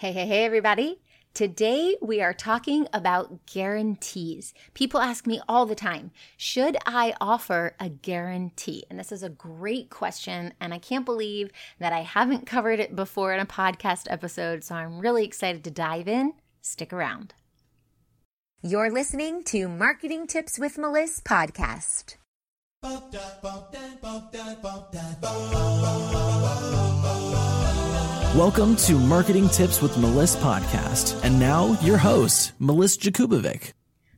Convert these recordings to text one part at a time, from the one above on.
Hey, hey, hey, everybody. Today we are talking about guarantees. People ask me all the time, should I offer a guarantee? And this is a great question, and I can't believe that I haven't covered it before in a podcast episode, so I'm really excited to dive in. Stick around. You're listening to Marketing Tips with Melissa podcast. Welcome to Marketing Tips with Melissa podcast. And now your host, Melissa Jakubovic.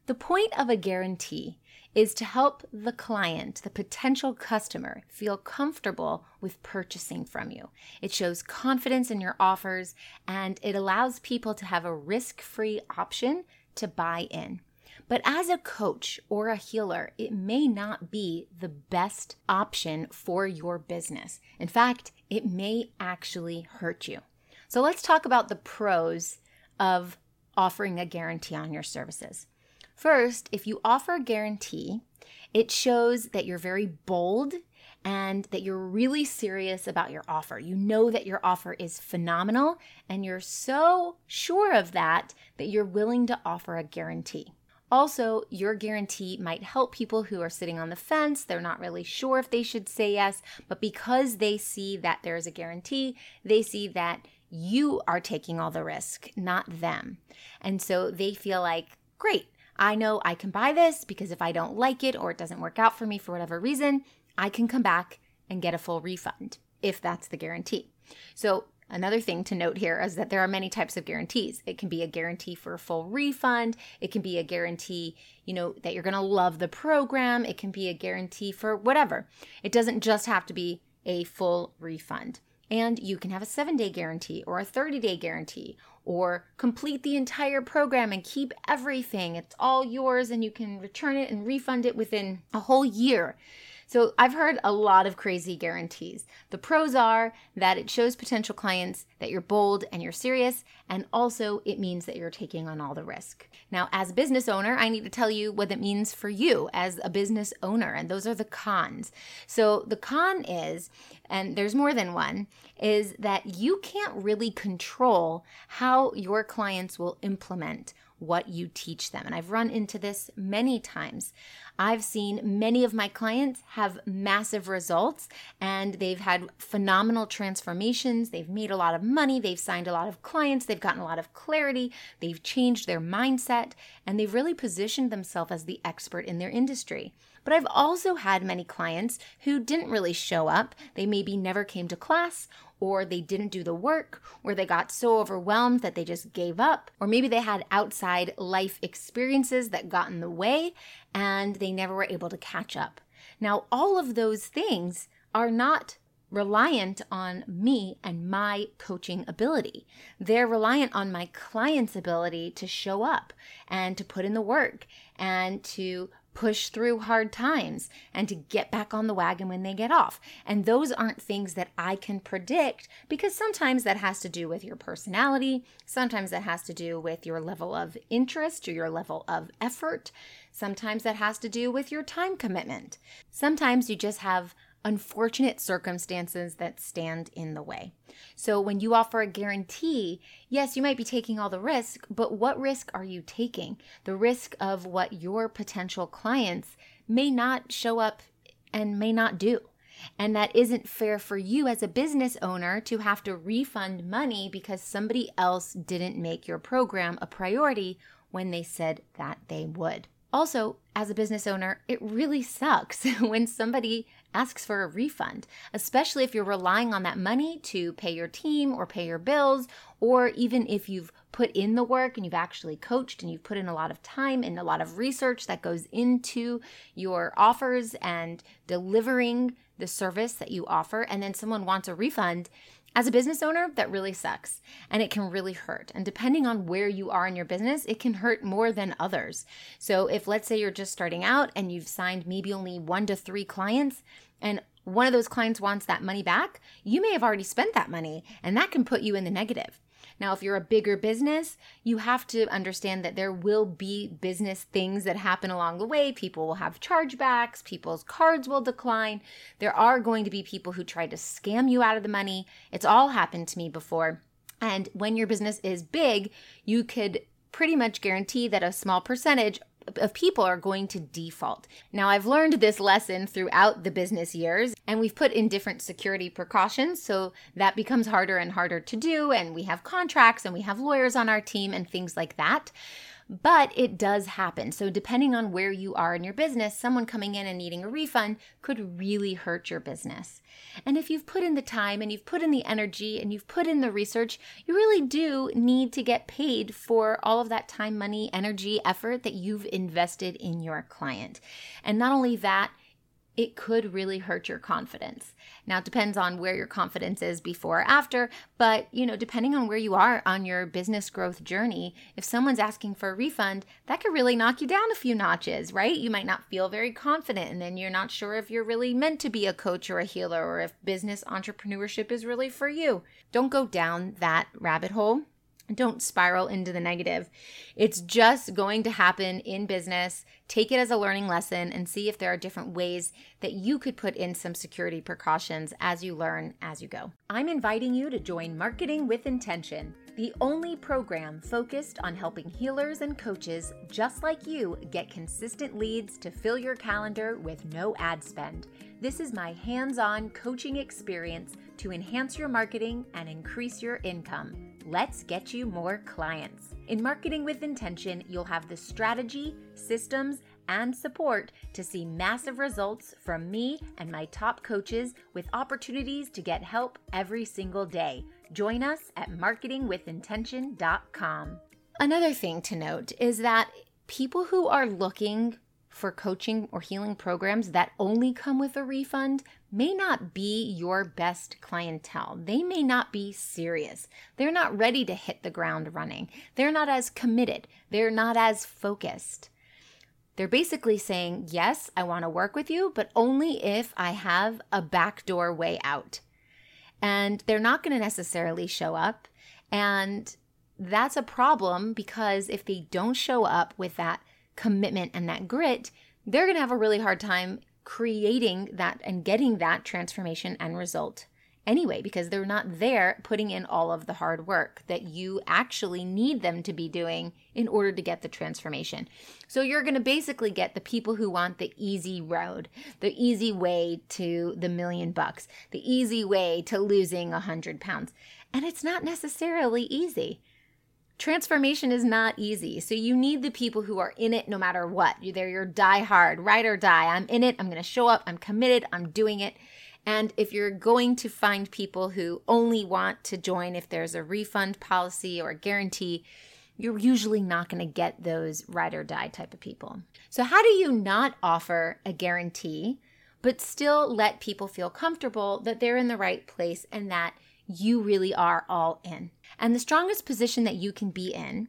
The point of a guarantee is to help the client, the potential customer, feel comfortable with purchasing from you. It shows confidence in your offers and it allows people to have a risk free option to buy in. But as a coach or a healer, it may not be the best option for your business. In fact, it may actually hurt you. So let's talk about the pros of offering a guarantee on your services. First, if you offer a guarantee, it shows that you're very bold and that you're really serious about your offer. You know that your offer is phenomenal and you're so sure of that that you're willing to offer a guarantee. Also, your guarantee might help people who are sitting on the fence. They're not really sure if they should say yes, but because they see that there is a guarantee, they see that you are taking all the risk, not them. And so they feel like, great, I know I can buy this because if I don't like it or it doesn't work out for me for whatever reason, I can come back and get a full refund if that's the guarantee. So Another thing to note here is that there are many types of guarantees. It can be a guarantee for a full refund. It can be a guarantee, you know, that you're going to love the program. It can be a guarantee for whatever. It doesn't just have to be a full refund. And you can have a seven day guarantee or a 30 day guarantee or complete the entire program and keep everything. It's all yours and you can return it and refund it within a whole year. So I've heard a lot of crazy guarantees. The pros are that it shows potential clients that you're bold and you're serious, and also it means that you're taking on all the risk. Now, as a business owner, I need to tell you what it means for you as a business owner, and those are the cons. So the con is, and there's more than one, is that you can't really control how your clients will implement what you teach them. And I've run into this many times. I've seen many of my clients have massive results and they've had phenomenal transformations. They've made a lot of money. They've signed a lot of clients. They've gotten a lot of clarity. They've changed their mindset and they've really positioned themselves as the expert in their industry. But I've also had many clients who didn't really show up. They maybe never came to class or they didn't do the work, or they got so overwhelmed that they just gave up, or maybe they had outside life experiences that got in the way and they never were able to catch up. Now, all of those things are not reliant on me and my coaching ability. They're reliant on my client's ability to show up and to put in the work and to push through hard times and to get back on the wagon when they get off. And those aren't things that I can predict because sometimes that has to do with your personality, sometimes that has to do with your level of interest or your level of effort, sometimes that has to do with your time commitment. Sometimes you just have unfortunate circumstances that stand in the way. So, when you offer a guarantee, yes, you might be taking all the risk, but what risk are you taking? The risk of what your potential clients may not show up and may not do. And that isn't fair for you as a business owner to have to refund money because somebody else didn't make your program a priority when they said that they would. Also, as a business owner, it really sucks when somebody asks for a refund, especially if you're relying on that money to pay your team or pay your bills, or even if you've put in the work and you've actually coached and you've put in a lot of time and a lot of research that goes into your offers and delivering the service that you offer, and then someone wants a refund as a business owner, that really sucks and it can really hurt. And depending on where you are in your business, it can hurt more than others. So, if let's say you're just starting out and you've signed maybe only one to three clients, and one of those clients wants that money back, you may have already spent that money and that can put you in the negative. Now, if you're a bigger business, you have to understand that there will be business things that happen along the way. People will have chargebacks, people's cards will decline. There are going to be people who try to scam you out of the money. It's all happened to me before. And when your business is big, you could pretty much guarantee that a small percentage of people are going to default. Now, I've learned this lesson throughout the business years, and we've put in different security precautions, so that becomes harder and harder to do. And we have contracts and we have lawyers on our team and things like that but it does happen. So, depending on where you are in your business, someone coming in and needing a refund could really hurt your business. And if you've put in the time and you've put in the energy and you've put in the research, you really do need to get paid for all of that time, money, energy, effort that you've invested in your client. And not only that, it could really hurt your confidence. Now, it depends on where your confidence is before or after, but you know, depending on where you are on your business growth journey, if someone's asking for a refund, that could really knock you down a few notches, right? You might not feel very confident, and then you're not sure if you're really meant to be a coach or a healer or if business entrepreneurship is really for you. Don't go down that rabbit hole don't spiral into the negative. It's just going to happen in business. Take it as a learning lesson and see if there are different ways that you could put in some security precautions as you learn as you go. I'm inviting you to join Marketing with Intention, the only program focused on helping healers and coaches just like you get consistent leads to fill your calendar with no ad spend. This is my hands on coaching experience to enhance your marketing and increase your income. Let's get you more clients. In Marketing with Intention, you'll have the strategy, systems, and support to see massive results from me and my top coaches with opportunities to get help every single day. Join us at marketingwithintention.com. Another thing to note is that people who are looking for coaching or healing programs that only come with a refund may not be your best clientele. They may not be serious. They're not ready to hit the ground running. They're not as committed. They're not as focused. They're basically saying, Yes, I want to work with you, but only if I have a backdoor way out. And they're not going to necessarily show up. And that's a problem because if they don't show up with that commitment and that grit, they're going to have a really hard time creating that and getting that transformation and result anyway because they're not there putting in all of the hard work that you actually need them to be doing in order to get the transformation. So you're going to basically get the people who want the easy road, the easy way to the million bucks, the easy way to losing a hundred pounds. And it's not necessarily easy. Transformation is not easy. So you need the people who are in it no matter what. They're your die hard, ride or die. I'm in it. I'm going to show up. I'm committed. I'm doing it. And if you're going to find people who only want to join if there's a refund policy or guarantee, you're usually not going to get those ride or die type of people. So, how do you not offer a guarantee, but still let people feel comfortable that they're in the right place and that you really are all in. And the strongest position that you can be in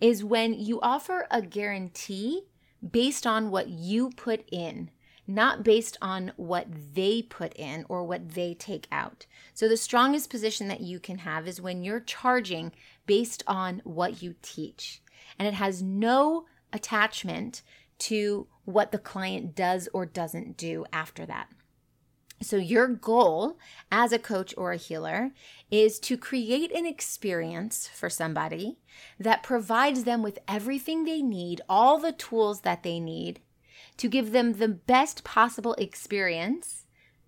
is when you offer a guarantee based on what you put in, not based on what they put in or what they take out. So, the strongest position that you can have is when you're charging based on what you teach, and it has no attachment to what the client does or doesn't do after that. So, your goal as a coach or a healer is to create an experience for somebody that provides them with everything they need, all the tools that they need to give them the best possible experience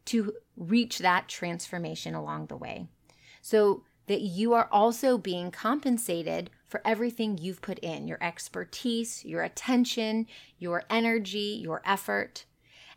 to reach that transformation along the way. So that you are also being compensated for everything you've put in your expertise, your attention, your energy, your effort.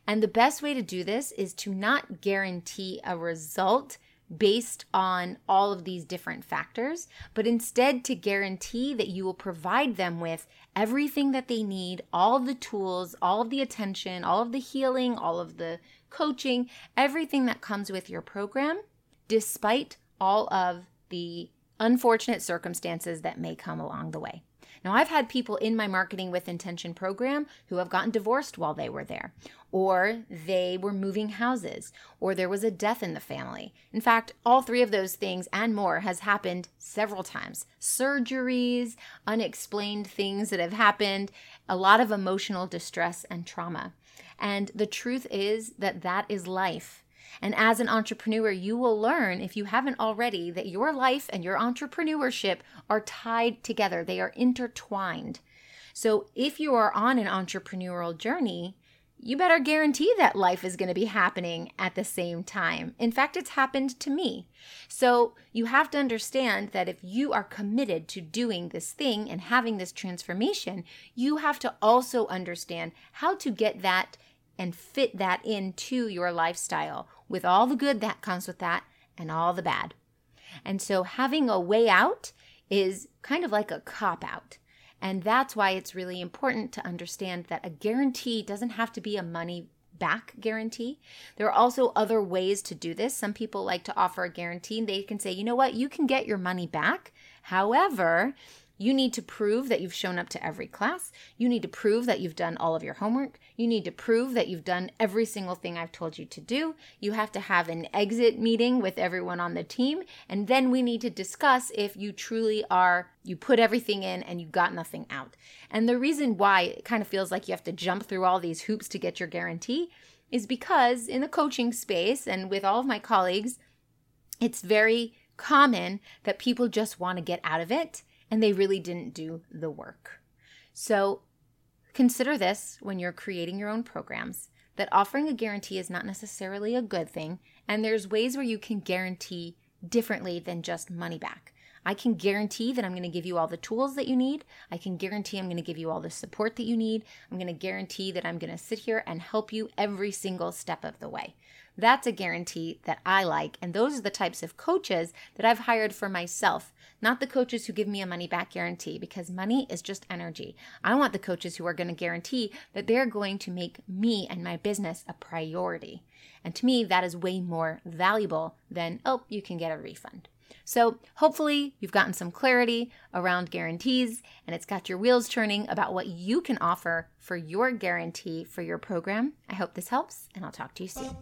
And the best way to do this is to not guarantee a result based on all of these different factors, but instead to guarantee that you will provide them with everything that they need, all the tools, all of the attention, all of the healing, all of the coaching, everything that comes with your program, despite all of the unfortunate circumstances that may come along the way. Now, I've had people in my Marketing with Intention program who have gotten divorced while they were there, or they were moving houses, or there was a death in the family. In fact, all three of those things and more has happened several times surgeries, unexplained things that have happened, a lot of emotional distress and trauma. And the truth is that that is life. And as an entrepreneur, you will learn, if you haven't already, that your life and your entrepreneurship are tied together, they are intertwined. So if you are on an entrepreneurial journey, you better guarantee that life is going to be happening at the same time. In fact, it's happened to me. So you have to understand that if you are committed to doing this thing and having this transformation, you have to also understand how to get that and fit that into your lifestyle with all the good that comes with that and all the bad. And so having a way out is kind of like a cop out. And that's why it's really important to understand that a guarantee doesn't have to be a money back guarantee. There are also other ways to do this. Some people like to offer a guarantee. And they can say, you know what, you can get your money back. However, you need to prove that you've shown up to every class. You need to prove that you've done all of your homework. You need to prove that you've done every single thing I've told you to do. You have to have an exit meeting with everyone on the team. And then we need to discuss if you truly are, you put everything in and you got nothing out. And the reason why it kind of feels like you have to jump through all these hoops to get your guarantee is because in the coaching space and with all of my colleagues, it's very common that people just want to get out of it and they really didn't do the work. So consider this when you're creating your own programs that offering a guarantee is not necessarily a good thing, and there's ways where you can guarantee differently than just money back. I can guarantee that I'm going to give you all the tools that you need. I can guarantee I'm going to give you all the support that you need. I'm going to guarantee that I'm going to sit here and help you every single step of the way. That's a guarantee that I like. And those are the types of coaches that I've hired for myself, not the coaches who give me a money back guarantee because money is just energy. I want the coaches who are going to guarantee that they're going to make me and my business a priority. And to me, that is way more valuable than, oh, you can get a refund. So, hopefully, you've gotten some clarity around guarantees and it's got your wheels turning about what you can offer for your guarantee for your program. I hope this helps, and I'll talk to you soon.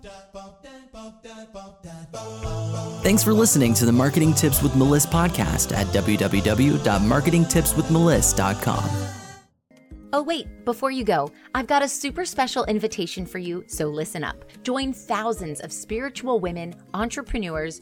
Thanks for listening to the Marketing Tips with Melissa podcast at www.marketingtipswithmelissa.com. Oh, wait, before you go, I've got a super special invitation for you, so listen up. Join thousands of spiritual women, entrepreneurs,